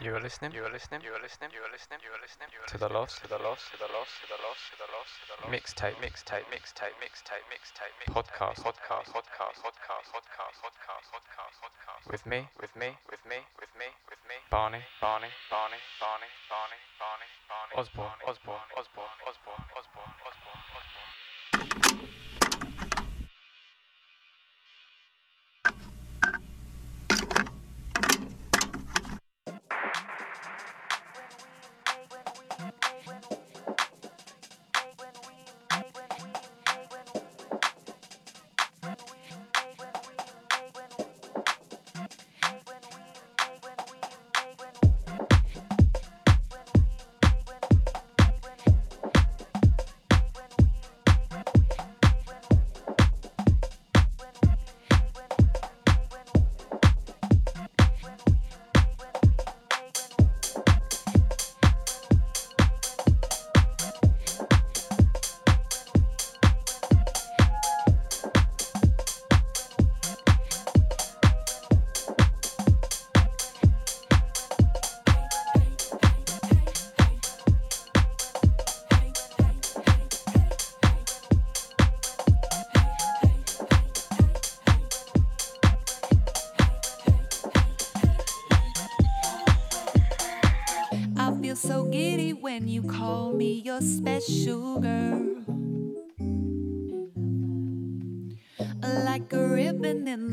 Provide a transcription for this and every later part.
You are listening. You are listening. You are listening. You are listening. You are listening. You are to the lost. To the lost. To the lost. To the lost. To the lost. To the lost. Mixtape. Mixtape. Mixtape. Mixtape. Mixtape. Podcast. Podcast. Podcast. Podcast. Podcast. Podcast. Podcast. Podcast. With me. With me. With me. With me. With me. Barney. Barney. Barney. Barney. Barney. Barney. Barney. Osborn. Osborn. Osborn. Osborn. Osborn. Osborn. Osborn.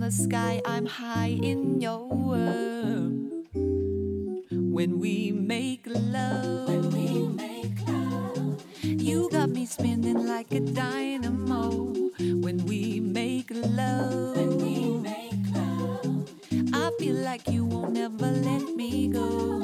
The sky, I'm high in your world. When we make love, when we make love, you got me spinning like a dynamo. When we make love, when we make love, I feel like you won't ever let me go.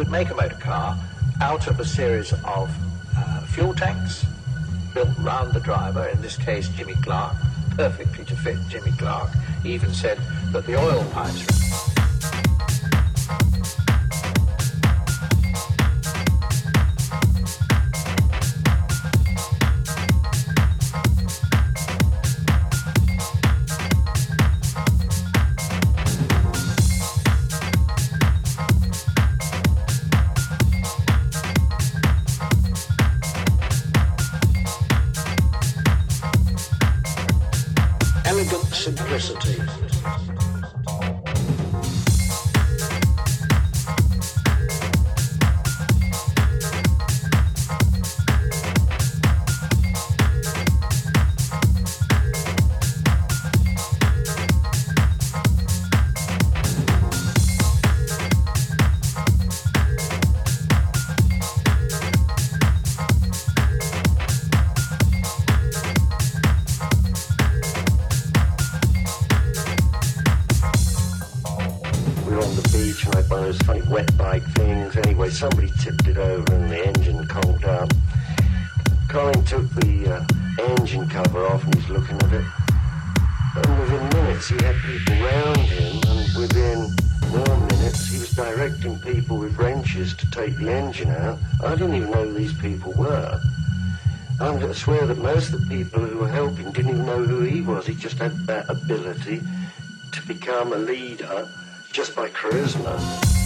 Would make a motor car out of a series of uh, fuel tanks built round the driver, in this case Jimmy Clark, perfectly to fit Jimmy Clark. He even said that the oil pipes... simplicity. I swear that most of the people who were helping didn't even know who he was. He just had that ability to become a leader just by charisma.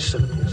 Simpson.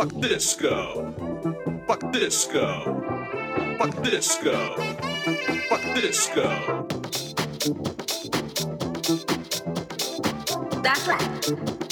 Fuck disco. Fuck disco. Fuck disco. Fuck disco. That's right.